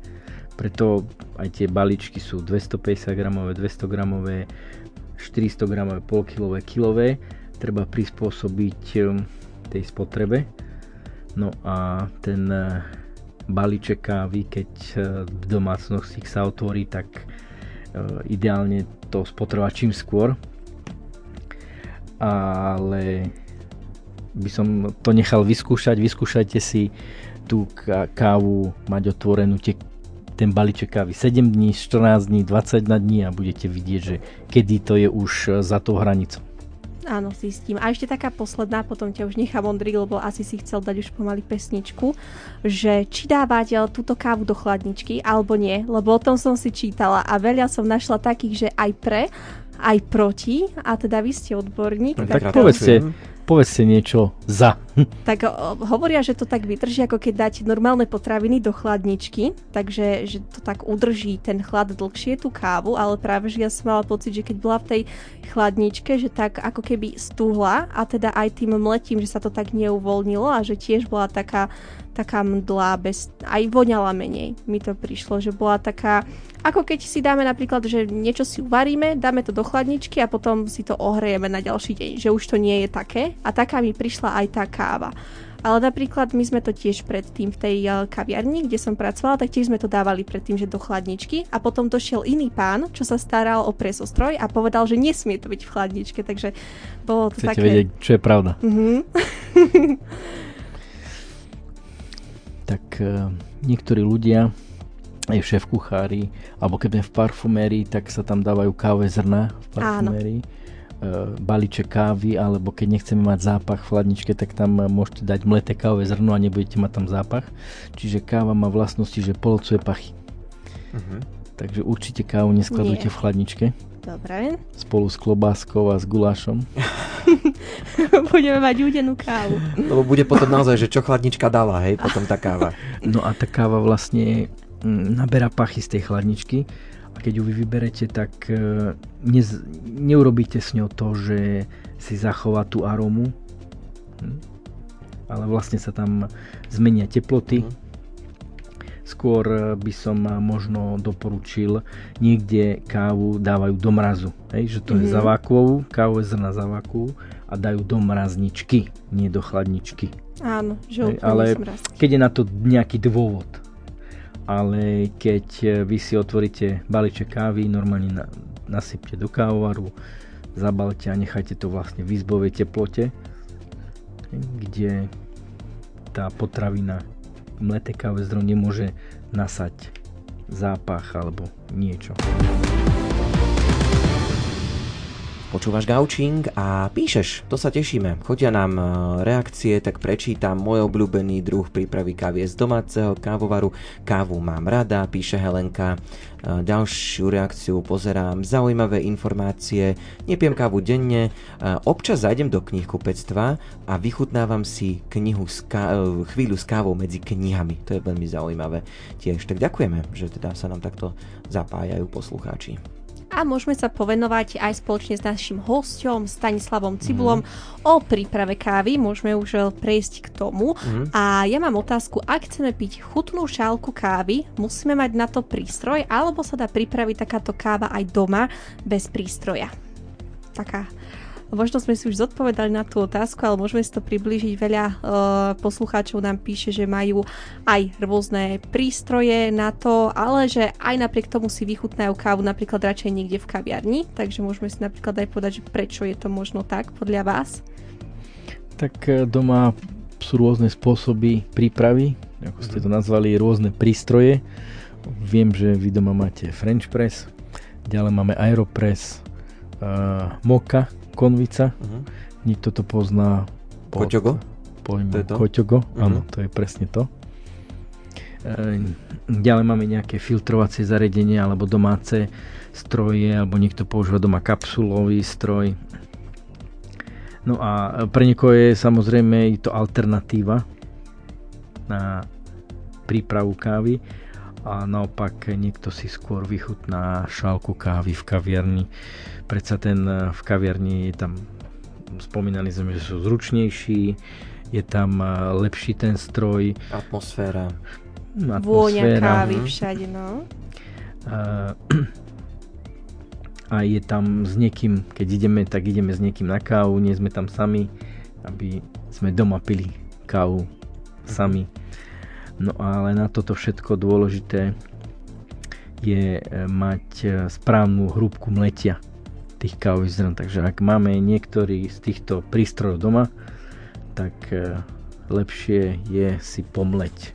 C: preto aj tie balíčky sú 250 gramové, 200 gramové, 400 gramové, polkilové, kilové, treba prispôsobiť um, tej spotrebe. No a ten uh, balíček kávy, keď uh, v domácnosti sa otvorí, tak uh, ideálne to spotreba čím skôr. Ale by som to nechal vyskúšať. Vyskúšajte si tú ká- kávu mať otvorenú tie, ten balíček kávy 7 dní, 14 dní, 21 dní a budete vidieť, že kedy to je už e, za tou hranicou.
B: Áno, zistím. A ešte taká posledná, potom ťa už nechám Ondri, lebo asi si chcel dať už pomaly pesničku, že či dávať túto kávu do chladničky, alebo nie, lebo o tom som si čítala a veľa som našla takých, že aj pre, aj proti, a teda vy ste odborník,
C: No,
B: tak,
C: tak povedzte. Povedzte niečo za.
B: tak hovoria, že to tak vydrží, ako keď dáte normálne potraviny do chladničky, takže že to tak udrží ten chlad dlhšie, tú kávu, ale práve, že ja som mala pocit, že keď bola v tej chladničke, že tak ako keby stúhla a teda aj tým mletím, že sa to tak neuvoľnilo a že tiež bola taká, taká mdlá, bez, aj voňala menej. Mi to prišlo, že bola taká, ako keď si dáme napríklad, že niečo si uvaríme, dáme to do chladničky a potom si to ohrejeme na ďalší deň, že už to nie je také a taká mi prišla aj tá káva. Ale napríklad my sme to tiež predtým v tej eh, kaviarni, kde som pracovala, tak tiež sme to dávali predtým, že do chladničky a potom došiel iný pán, čo sa staral o presostroj a povedal, že nesmie to byť v chladničke, takže bolo to
C: Chcete
B: také...
C: vedieť, čo je pravda.
B: Mhm.
C: Tak e, niektorí ľudia, aj šéf kuchári, alebo keď sme v parfumérii, tak sa tam dávajú kávové zrna v parfumérii. E, balíček kávy, alebo keď nechceme mať zápach v chladničke, tak tam môžete dať mleté kávové zrno a nebudete mať tam zápach. Čiže káva má vlastnosti, že polcuje pachy.
A: Mhm.
C: Takže určite kávu neskladujte
B: Nie.
C: v chladničke
B: Dobre,
C: spolu s klobáskou a s gulášom.
B: budeme mať údenú kávu.
A: Lebo bude potom naozaj, že čo chladnička dala, hej, potom tá káva.
C: No a tá káva vlastne naberá pachy z tej chladničky a keď ju vy vyberete, tak e, nez, neurobíte s ňou to, že si zachová tú arómu, hm? ale vlastne sa tam zmenia teploty.
A: Mhm.
C: Skôr e, by som možno doporučil, niekde kávu dávajú do mrazu, hej? že to je
B: Mhm.
C: za vákuovú, kávové zrna za vákuovú a dajú do mrazničky, nie do chladničky.
B: Áno, že
C: Hej, ale keď je na to nejaký dôvod. Ale keď e, vy si otvoríte balíček kávy, normálne na, nasypte do kávovaru, zabalte a nechajte to vlastne v izbovej teplote, kde tá potravina mleté káve zdro nemôže nasať zápach alebo niečo.
A: Počúvaš Gaučing a píšeš, to sa tešíme. Chodia nám e, reakcie, tak prečítam môj obľúbený druh prípravy kávy z domáceho kávovaru. Kávu mám rada, píše Helenka. E, Ďalšiu reakciu pozerám, zaujímavé informácie. Nepijem kávu denne, e, občas zajdem do knihkupectva a vychutnávam si knihu s ká- chvíľu s kávou medzi knihami. To je veľmi zaujímavé tiež. Tak ďakujeme, že teda sa nám takto zapájajú poslucháči.
B: A môžeme sa povenovať aj spoločne s našim hosťom Stanislavom Cibulom mm. o príprave kávy. Môžeme už prejsť k tomu. Mm. A ja mám otázku, ak chceme piť chutnú šálku kávy, musíme mať na to prístroj, alebo sa dá pripraviť takáto káva aj doma bez prístroja? Taká Možno sme si už zodpovedali na tú otázku, ale môžeme si to priblížiť. Veľa uh, poslucháčov nám píše, že majú aj rôzne prístroje na to, ale že aj napriek tomu si vychutnajú kávu napríklad radšej niekde v kaviarni. Takže môžeme si napríklad aj povedať, že prečo je to možno tak podľa vás.
C: Tak e, doma sú rôzne spôsoby prípravy, ako ste to nazvali, rôzne prístroje. Viem, že vy doma máte French press, ďalej máme Aeropress, uh, Moka, konvica. Uh-huh. Nikto to pozná
A: pod Koťogo?
C: pojmu to to? Koťogo. Uh-huh. Áno, to je presne to. E, ďalej máme nejaké filtrovacie zariadenie alebo domáce stroje, alebo niekto používa doma kapsulový stroj. No a pre niekoho je samozrejme to alternatíva na prípravu kávy a naopak niekto si skôr vychutná šálku kávy v kaviarni. Predsa ten eh, v kaviarni je tam spomínali sme, že sú zručnejší, je tam eh, lepší ten stroj.
A: Atmosféra.
B: Atmosféra. Vôňa kávy hm. všade, no. A,
C: a je tam s niekým, keď ideme, tak ideme s niekým na kávu, nie sme tam sami, aby sme doma pili kávu sami. No ale na toto všetko dôležité je e, mať e, správnu hrúbku mletia tých kávových zrn. Takže ak máme niektorý z týchto prístrojov doma, tak e, lepšie je si pomleť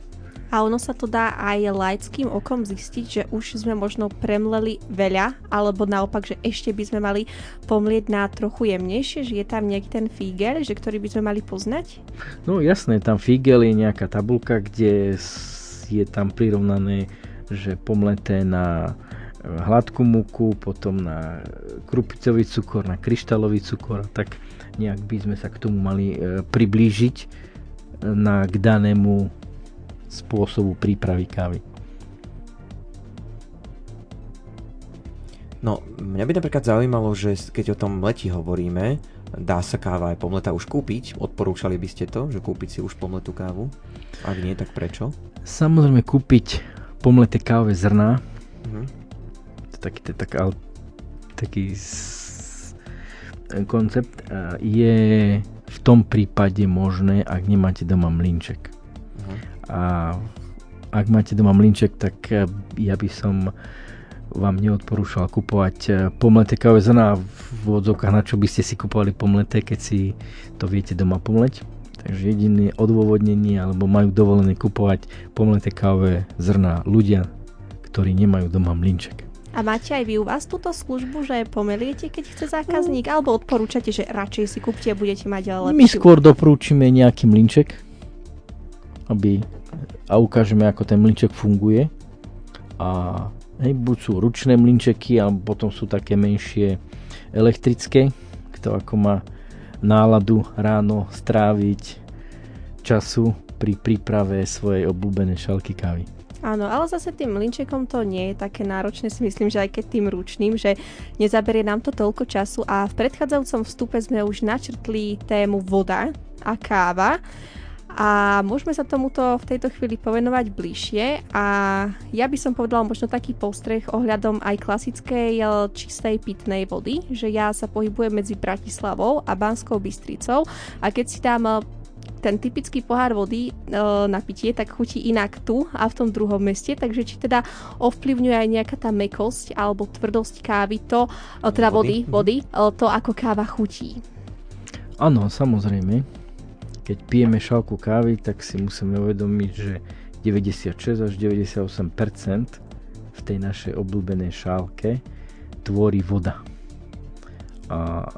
B: a ono sa to dá aj laickým okom zistiť, že už sme možno premleli veľa, alebo naopak, že ešte by sme mali pomlieť na trochu jemnejšie, že je tam nejaký ten fígel, že ktorý by sme mali poznať?
C: No jasné, tam fígel je nejaká tabulka, kde je tam prirovnané, že pomleté na e, hladkú múku, potom na krupicový cukor, na kryštálový cukor, tak nejak by sme sa k tomu mali e, priblížiť na k danému spôsobu prípravy kávy.
A: No, mňa by napríklad zaujímalo, že keď o tom leti hovoríme, dá sa káva aj pomleta už kúpiť? Odporúčali by ste to, že kúpiť si už pomletú kávu? Ak nie, tak prečo?
C: Samozrejme kúpiť pomleté kávové zrná. Uh-huh. To je taký, to je taký, taký koncept je v tom prípade možné, ak nemáte doma mlinček a ak máte doma mlinček, tak eh, ja by som vám neodporúčal kupovať eh, pomleté káve zrná v odzovkách, na čo by ste si kupovali pomleté, keď si to viete doma pomleť. Takže jediné odôvodnenie, alebo majú dovolené kupovať pomleté káve zrná ľudia, ktorí nemajú doma mlinček.
B: A máte aj vy u vás túto službu, že pomeliete, keď chce zákazník, alebo odporúčate, že radšej si kúpte a budete mať lepšiu?
C: My skôr doporúčime nejaký mlinček, aby a ukážeme, ako ten mlinček funguje. A hej, buď sú ručné mlinčeky, alebo potom sú také menšie elektrické, kto ako má náladu ráno stráviť času pri príprave svojej obľúbenej šalky kávy.
B: Áno, ale zase tým mlinčekom to nie je také náročné, si myslím, že aj keď tým ručným, že nezaberie nám to toľko času a v predchádzajúcom vstupe sme už načrtli tému voda a káva a môžeme sa tomuto v tejto chvíli povenovať bližšie. A ja by som povedala možno taký postreh ohľadom aj klasickej eh, čistej pitnej vody, že ja sa pohybujem medzi Bratislavou a Banskou Bystricou. A keď si dám eh, ten typický pohár vody e, na pitie, tak chutí inak tu a v tom druhom meste, takže či teda ovplyvňuje aj nejaká tá mekosť alebo tvrdosť kávy, to, e, teda vody, vody, vody e, to ako káva chutí.
C: Áno, samozrejme keď pijeme šálku kávy, tak si musíme uvedomiť, že 96 až 98% v tej našej obľúbenej šálke tvorí voda. A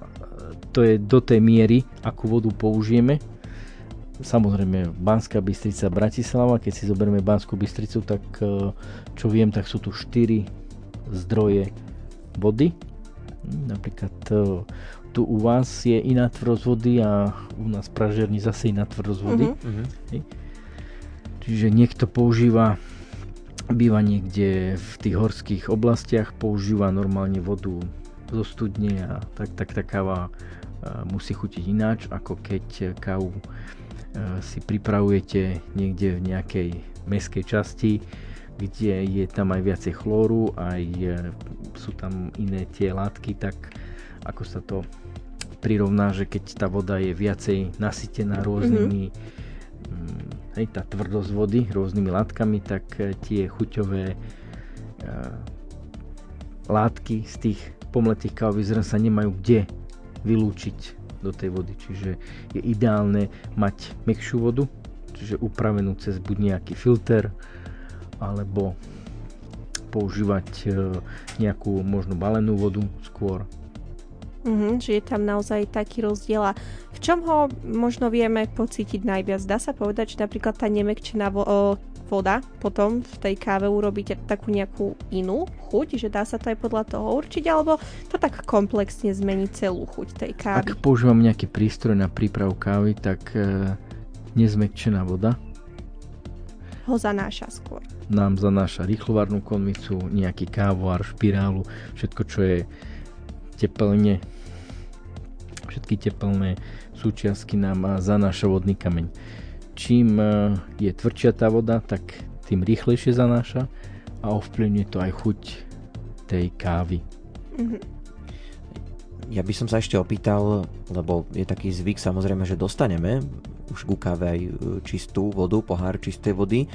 C: to je do tej miery, akú vodu použijeme. Samozrejme Banská Bystrica, Bratislava, keď si zoberieme Banskú Bystricu, tak e, čo viem, tak sú tu 4 zdroje vody. Napríklad e, tu u vás je iná tvrdosť vody a u nás v zase iná tvrdosť vody. Uh-huh. Hej. Čiže niekto používa býva niekde v tých horských oblastiach, používa normálne vodu zo studne a tak, tak tá káva musí chutiť ináč, ako keď kávu si pripravujete niekde v nejakej meskej časti, kde je tam aj viacej chlóru, aj sú tam iné tie látky, tak ako sa to prirovná, že keď tá voda je viacej nasytená rôznymi mm-hmm. hej, tá tvrdosť vody rôznymi látkami, tak e, tie chuťové uh, látky z tých pomletých kávových zrn sa nemajú kde vylúčiť do tej vody. Čiže je ideálne mať mekšiu vodu, čiže upravenú cez buď nejaký filter, alebo používať e, nejakú možno balenú vodu skôr.
B: Mm-hmm, že je tam naozaj taký rozdiel. A v čom ho možno vieme pocítiť najviac? Dá sa povedať, že napríklad tá nemekčená vo- voda potom v tej káve urobíte takú nejakú inú chuť, že dá sa to aj podľa toho určiť, alebo to tak komplexne zmení celú chuť tej kávy?
C: Ak používam nejaký prístroj na prípravu kávy, tak e, nezmekčená voda
B: ho zanáša skôr.
C: Nám zanáša rýchlovarnú konvicu, nejaký kávovar, špirálu, všetko čo je teplne, všetky teplné súčiastky nám zanáša vodný kameň čím e, je tvrdšia tá voda, tak tým rýchlejšie zanáša a ovplyvňuje to aj chuť tej kávy. Mm-hmm.
A: Ja by som sa ešte opýtal, lebo je taký zvyk samozrejme, že dostaneme už ku káve aj e, čistú vodu, pohár čistej vody. E,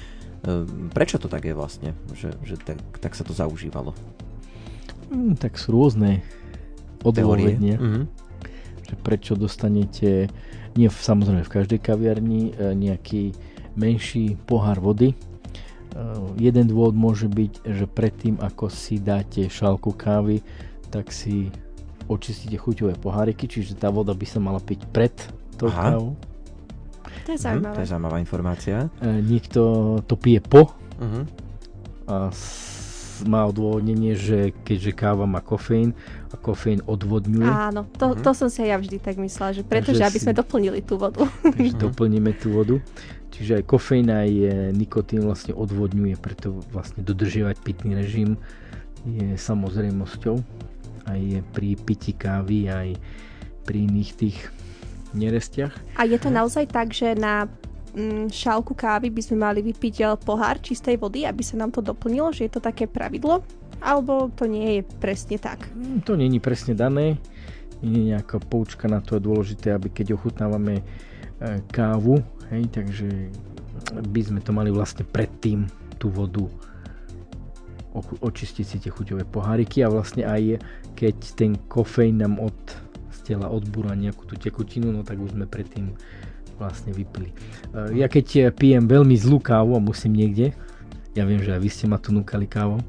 A: prečo to tak je vlastne, že, že tak, tak sa to zaužívalo?
C: Mm, tak sú rôzne odôvodne, mm-hmm. že prečo dostanete nie v, samozrejme v každej kaviarni, e, nejaký menší pohár vody. E, jeden dôvod môže byť, že predtým ako si dáte šálku kávy, tak si očistíte chuťové poháriky, čiže tá voda by sa mala piť pred tou Aha. kávou.
B: To je zaujímavé.
A: to je zaujímavá informácia.
C: E, niekto to pije po uh-huh. a má odôvodnenie, že keďže káva má kofeín a kofeín odvodňuje.
B: Áno, to, mhm. to som si aj ja vždy tak myslela, že pretože aby sme doplnili tú vodu.
C: Takže mhm. doplníme tú vodu. Čiže aj kofeín aj nikotín vlastne odvodňuje, preto vlastne dodržiavať pitný režim je samozrejmosťou aj pri pití kávy, aj pri iných tých nerestiach.
B: A je to naozaj tak, že na šálku kávy by sme mali vypiť eh, pohár čistej vody, aby sa nám to doplnilo, že je to také pravidlo? Alebo to nie je presne tak?
C: Mm, to je presne dané. Nie je nejaká poučka na to je dôležité, aby keď ochutnávame eh, kávu, hej, takže by sme to mali vlastne predtým tú vodu očistiť si tie chuťové poháriky a vlastne aj keď ten kofeín nám od z tela odbúra nejakú tú tekutinu, no tak už sme predtým vlastne vypili. E, ja keď pijem veľmi zlú kávu a musím niekde, ja viem, že aj vy ste ma tu núkali kávou, e,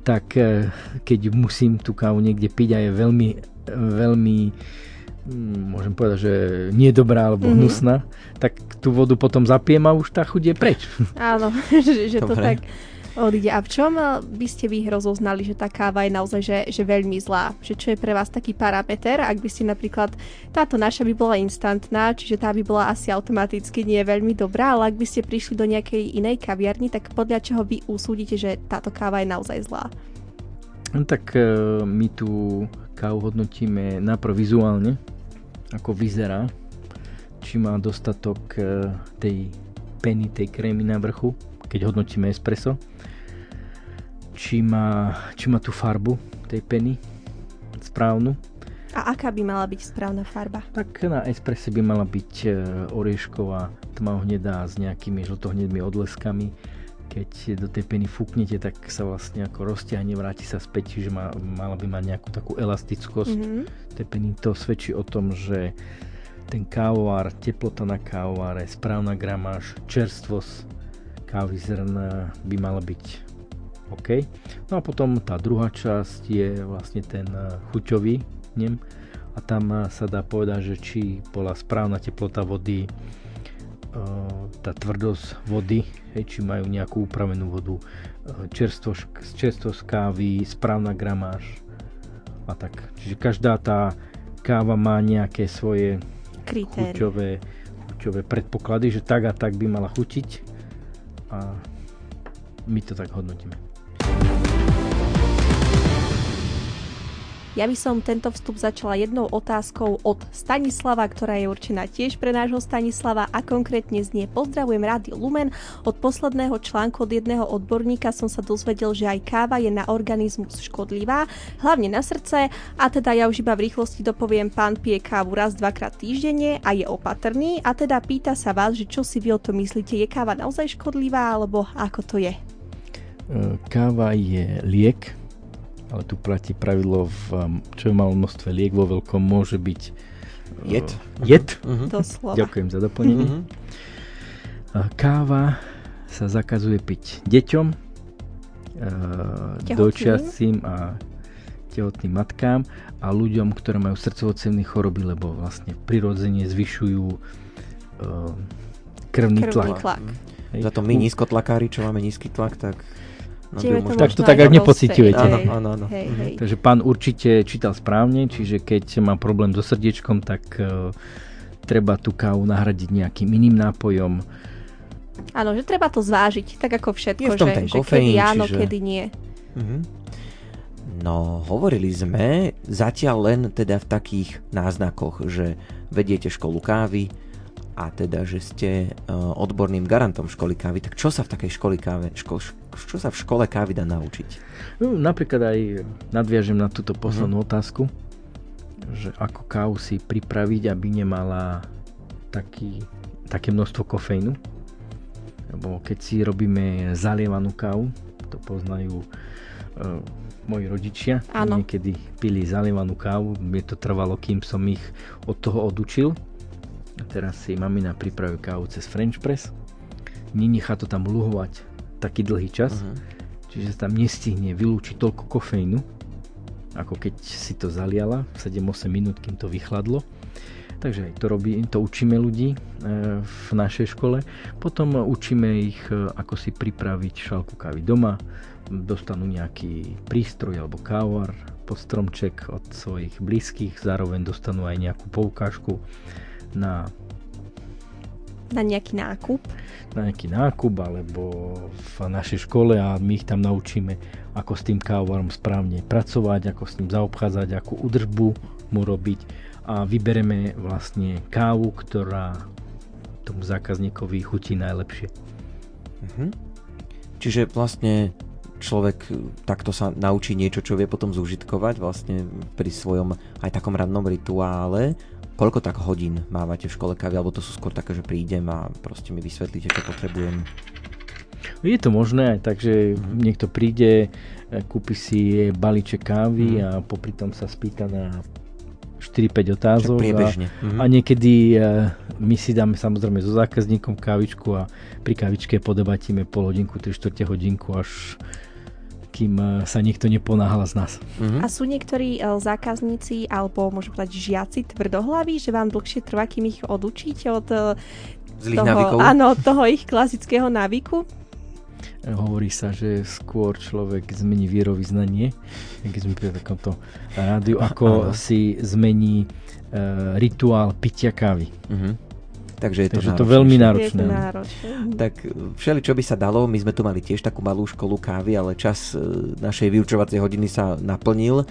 C: tak e, keď musím tú kávu niekde piť a je veľmi, veľmi mm, môžem povedať, že nie dobrá alebo mm-hmm. hnusná, tak tú vodu potom zapijem a už tá chuť je preč.
B: Áno, že, že to tak odíde. A v čom eh, by ste vy rozoznali, že tá káva je naozaj že, že veľmi zlá? Že čo je pre vás taký parameter? Ak by ste napríklad, táto naša by bola instantná, čiže tá by bola asi automaticky nie veľmi dobrá, ale ak by ste prišli do nejakej inej kaviarny, tak podľa čoho vy usúdite, že táto káva je naozaj zlá?
C: No, tak uh, my tú kávu hodnotíme najprv vizuálne, ako vyzerá, či má dostatok uh, tej peny, tej krémy na vrchu, keď hodnotíme espresso či má, či má tú farbu tej peny správnu.
B: A aká by mala byť správna farba?
C: Tak na espresse by mala byť e, oriešková, tmavohnedá s nejakými žltohnedými odleskami. Keď do tej peny fúknete, tak sa vlastne ako rozťahne, vráti sa späť, čiže má, mala by mať nejakú takú elastickosť. Mm-hmm. Tej peny to svedčí o tom, že ten kávovár, teplota na kávováre, správna gramáž, čerstvosť kávy zrna by mala byť OK. No a potom tá druhá časť je vlastne ten eh, chuťový nem a tam eh, sa dá povedať, že či bola správna teplota vody, eh, tá tvrdosť vody, či majú nejakú upravenú vodu, čerstvosť, čerstvosť kávy, správna gramáž a tak. Čiže každá tá káva má nejaké svoje chuťové, chuťové predpoklady, že tak a tak by mala chutiť a my to tak hodnotíme.
B: Ja by som tento vstup začala jednou otázkou od Stanislava, ktorá je určená tiež pre nášho Stanislava a konkrétne znie Pozdravujem Rádio Lumen. Od posledného článku od jedného odborníka som sa dozvedel, že aj káva je na organizmus škodlivá, hlavne na srdce a teda ja už iba v rýchlosti dopoviem, pán pije kávu raz, dvakrát týždenne a je opatrný a teda pýta sa vás, že čo si vy o to myslíte, je káva naozaj škodlivá alebo ako to je?
C: Káva je liek, ale tu platí pravidlo, v čo je malom množstve liek, vo veľkom môže byť
A: jed.
C: Uh, jed.
B: Uh-huh. Doslova.
C: Ďakujem za doplnenie. Uh-huh. Káva sa zakazuje piť deťom, uh, dočiacím a tehotným matkám a ľuďom, ktorí majú srdcovo choroby, lebo vlastne prirodzene zvyšujú uh, krvný, krvný tlak. tlak.
A: Hej. Za to my nízkotlakári, čo máme nízky tlak, tak
C: No, to tak to tak aj nepociťujete. Áno, áno, áno. Hej, hej. Takže pán určite čítal správne, čiže keď má problém so srdiečkom, tak uh, treba tú kávu nahradiť nejakým iným nápojom.
B: Áno, že treba to zvážiť, tak ako všetko, že, že kofeín, kedy áno, čiže... kedy nie. Uh-huh.
A: No, hovorili sme zatiaľ len teda v takých náznakoch, že vediete školu kávy, a teda, že ste uh, odborným garantom školy kávy, tak čo sa v takej škole kávy, ško, čo sa v škole kávy dá naučiť?
C: No, napríklad aj nadviažem na túto poslednú mm-hmm. otázku, že ako kávu si pripraviť, aby nemala taký, také množstvo kofeínu. Lebo keď si robíme zalievanú kávu, to poznajú uh, moji rodičia, Áno. niekedy pili zalievanú kávu, mne to trvalo, kým som ich od toho odučil, teraz si mamina pripravuje kávu cez French press. Nenechá to tam luhovať taký dlhý čas, uh-huh. čiže sa tam nestihne vylúčiť toľko kofeínu, ako keď si to zaliala 7-8 minút, kým to vychladlo. Takže aj to, robí, to učíme ľudí e, v našej škole. Potom učíme ich, e, ako si pripraviť šálku kávy doma. Dostanú nejaký prístroj alebo kávar pod stromček od svojich blízkych. Zároveň dostanú aj nejakú poukážku na
B: na nejaký nákup?
C: Na nejaký nákup alebo v našej škole a my ich tam naučíme, ako s tým kávovarom správne pracovať, ako s ním zaobchádzať, akú udržbu mu robiť a vybereme vlastne kávu, ktorá tomu zákazníkovi chutí najlepšie.
A: Mhm. Čiže vlastne človek takto sa naučí niečo, čo vie potom zúžitkovať vlastne pri svojom aj takom radnom rituále Koľko tak hodín mávate v škole kávy, alebo to sú skôr také, že prídem a proste mi vysvetlíte, čo potrebujem?
C: Je to možné aj tak, že mm. niekto príde, e, kúpi si balíček kávy mm. a popri tom sa spýta na 4-5 otázok. A, mm. a niekedy uh, my si dáme samozrejme so zákazníkom kávičku a pri kávičke podebatíme pol hodinku, 3 čtvrte hodinku až kým e, sa niekto neponáhla z nás.
B: Mm-hmm. A sú niektorí uh, zákazníci alebo môžem povedať žiaci tvrdohlaví, že vám dlhšie trvá, kým ich odučíte od uh,
A: Zlých toho, návykov?
B: Áno, toho ich klasického návyku?
C: Hovorí sa, že skôr človek zmení vierovýznanie, keď sme pri takomto rádiu, ako si zmení uh, rituál pitia kávy. Mm-hmm.
A: Takže je to,
C: Takže to veľmi náročné. Je to
B: náročné.
A: Tak všeli, čo by sa dalo, my sme tu mali tiež takú malú školu kávy, ale čas e, našej vyučovacej hodiny sa naplnil,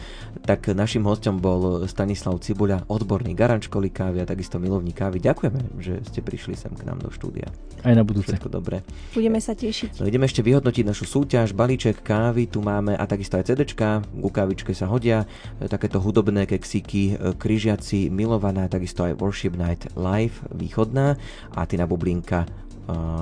A: tak našim hostom bol Stanislav Cibuľa, odborný garanč školy kávy a takisto milovník kávy. Ďakujeme, že ste prišli sem k nám do štúdia.
C: Aj na budúce.
A: Všetko dobre.
B: Budeme sa tešiť.
A: No, ideme ešte vyhodnotiť našu súťaž, balíček kávy, tu máme a takisto aj CDčka, ku kávičke sa hodia, e, takéto hudobné keksíky, e, kryžiaci, milovaná, takisto aj Worship Night Live, východná jedna a Tina Bublinka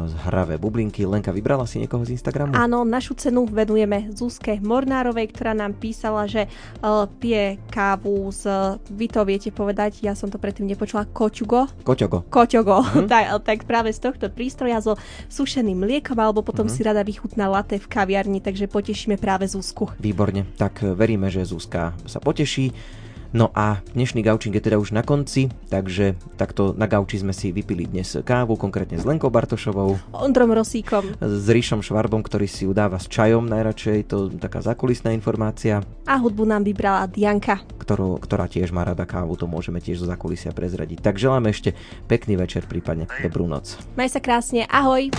A: z hravé bublinky. Lenka, vybrala si niekoho z Instagramu?
B: Áno, našu cenu venujeme Zuzke Mornárovej, ktorá nám písala, že uh, pije kávu z, vy to viete povedať, ja som to predtým nepočula, koťugo.
A: Koťogo.
B: Koťogo, mm-hmm. tak, tak práve z tohto prístroja so sušeným mliekom, alebo potom mm-hmm. si rada vychutná latte v kaviarni, takže potešíme práve Zuzku.
A: Výborne, tak veríme, že Zuzka sa poteší. No a dnešný gaučing je teda už na konci, takže takto na gauči sme si vypili dnes kávu, konkrétne s Lenkou Bartošovou.
B: Ondrom Rosíkom.
A: S Ríšom Švarbom, ktorý si udáva s čajom najradšej, to taká zakulisná informácia.
B: A hudbu nám vybrala Dianka.
A: Ktorú, ktorá tiež má rada kávu, to môžeme tiež zo zakulisia prezradiť. Tak želáme ešte pekný večer, prípadne dobrú noc.
B: Maj sa krásne, ahoj!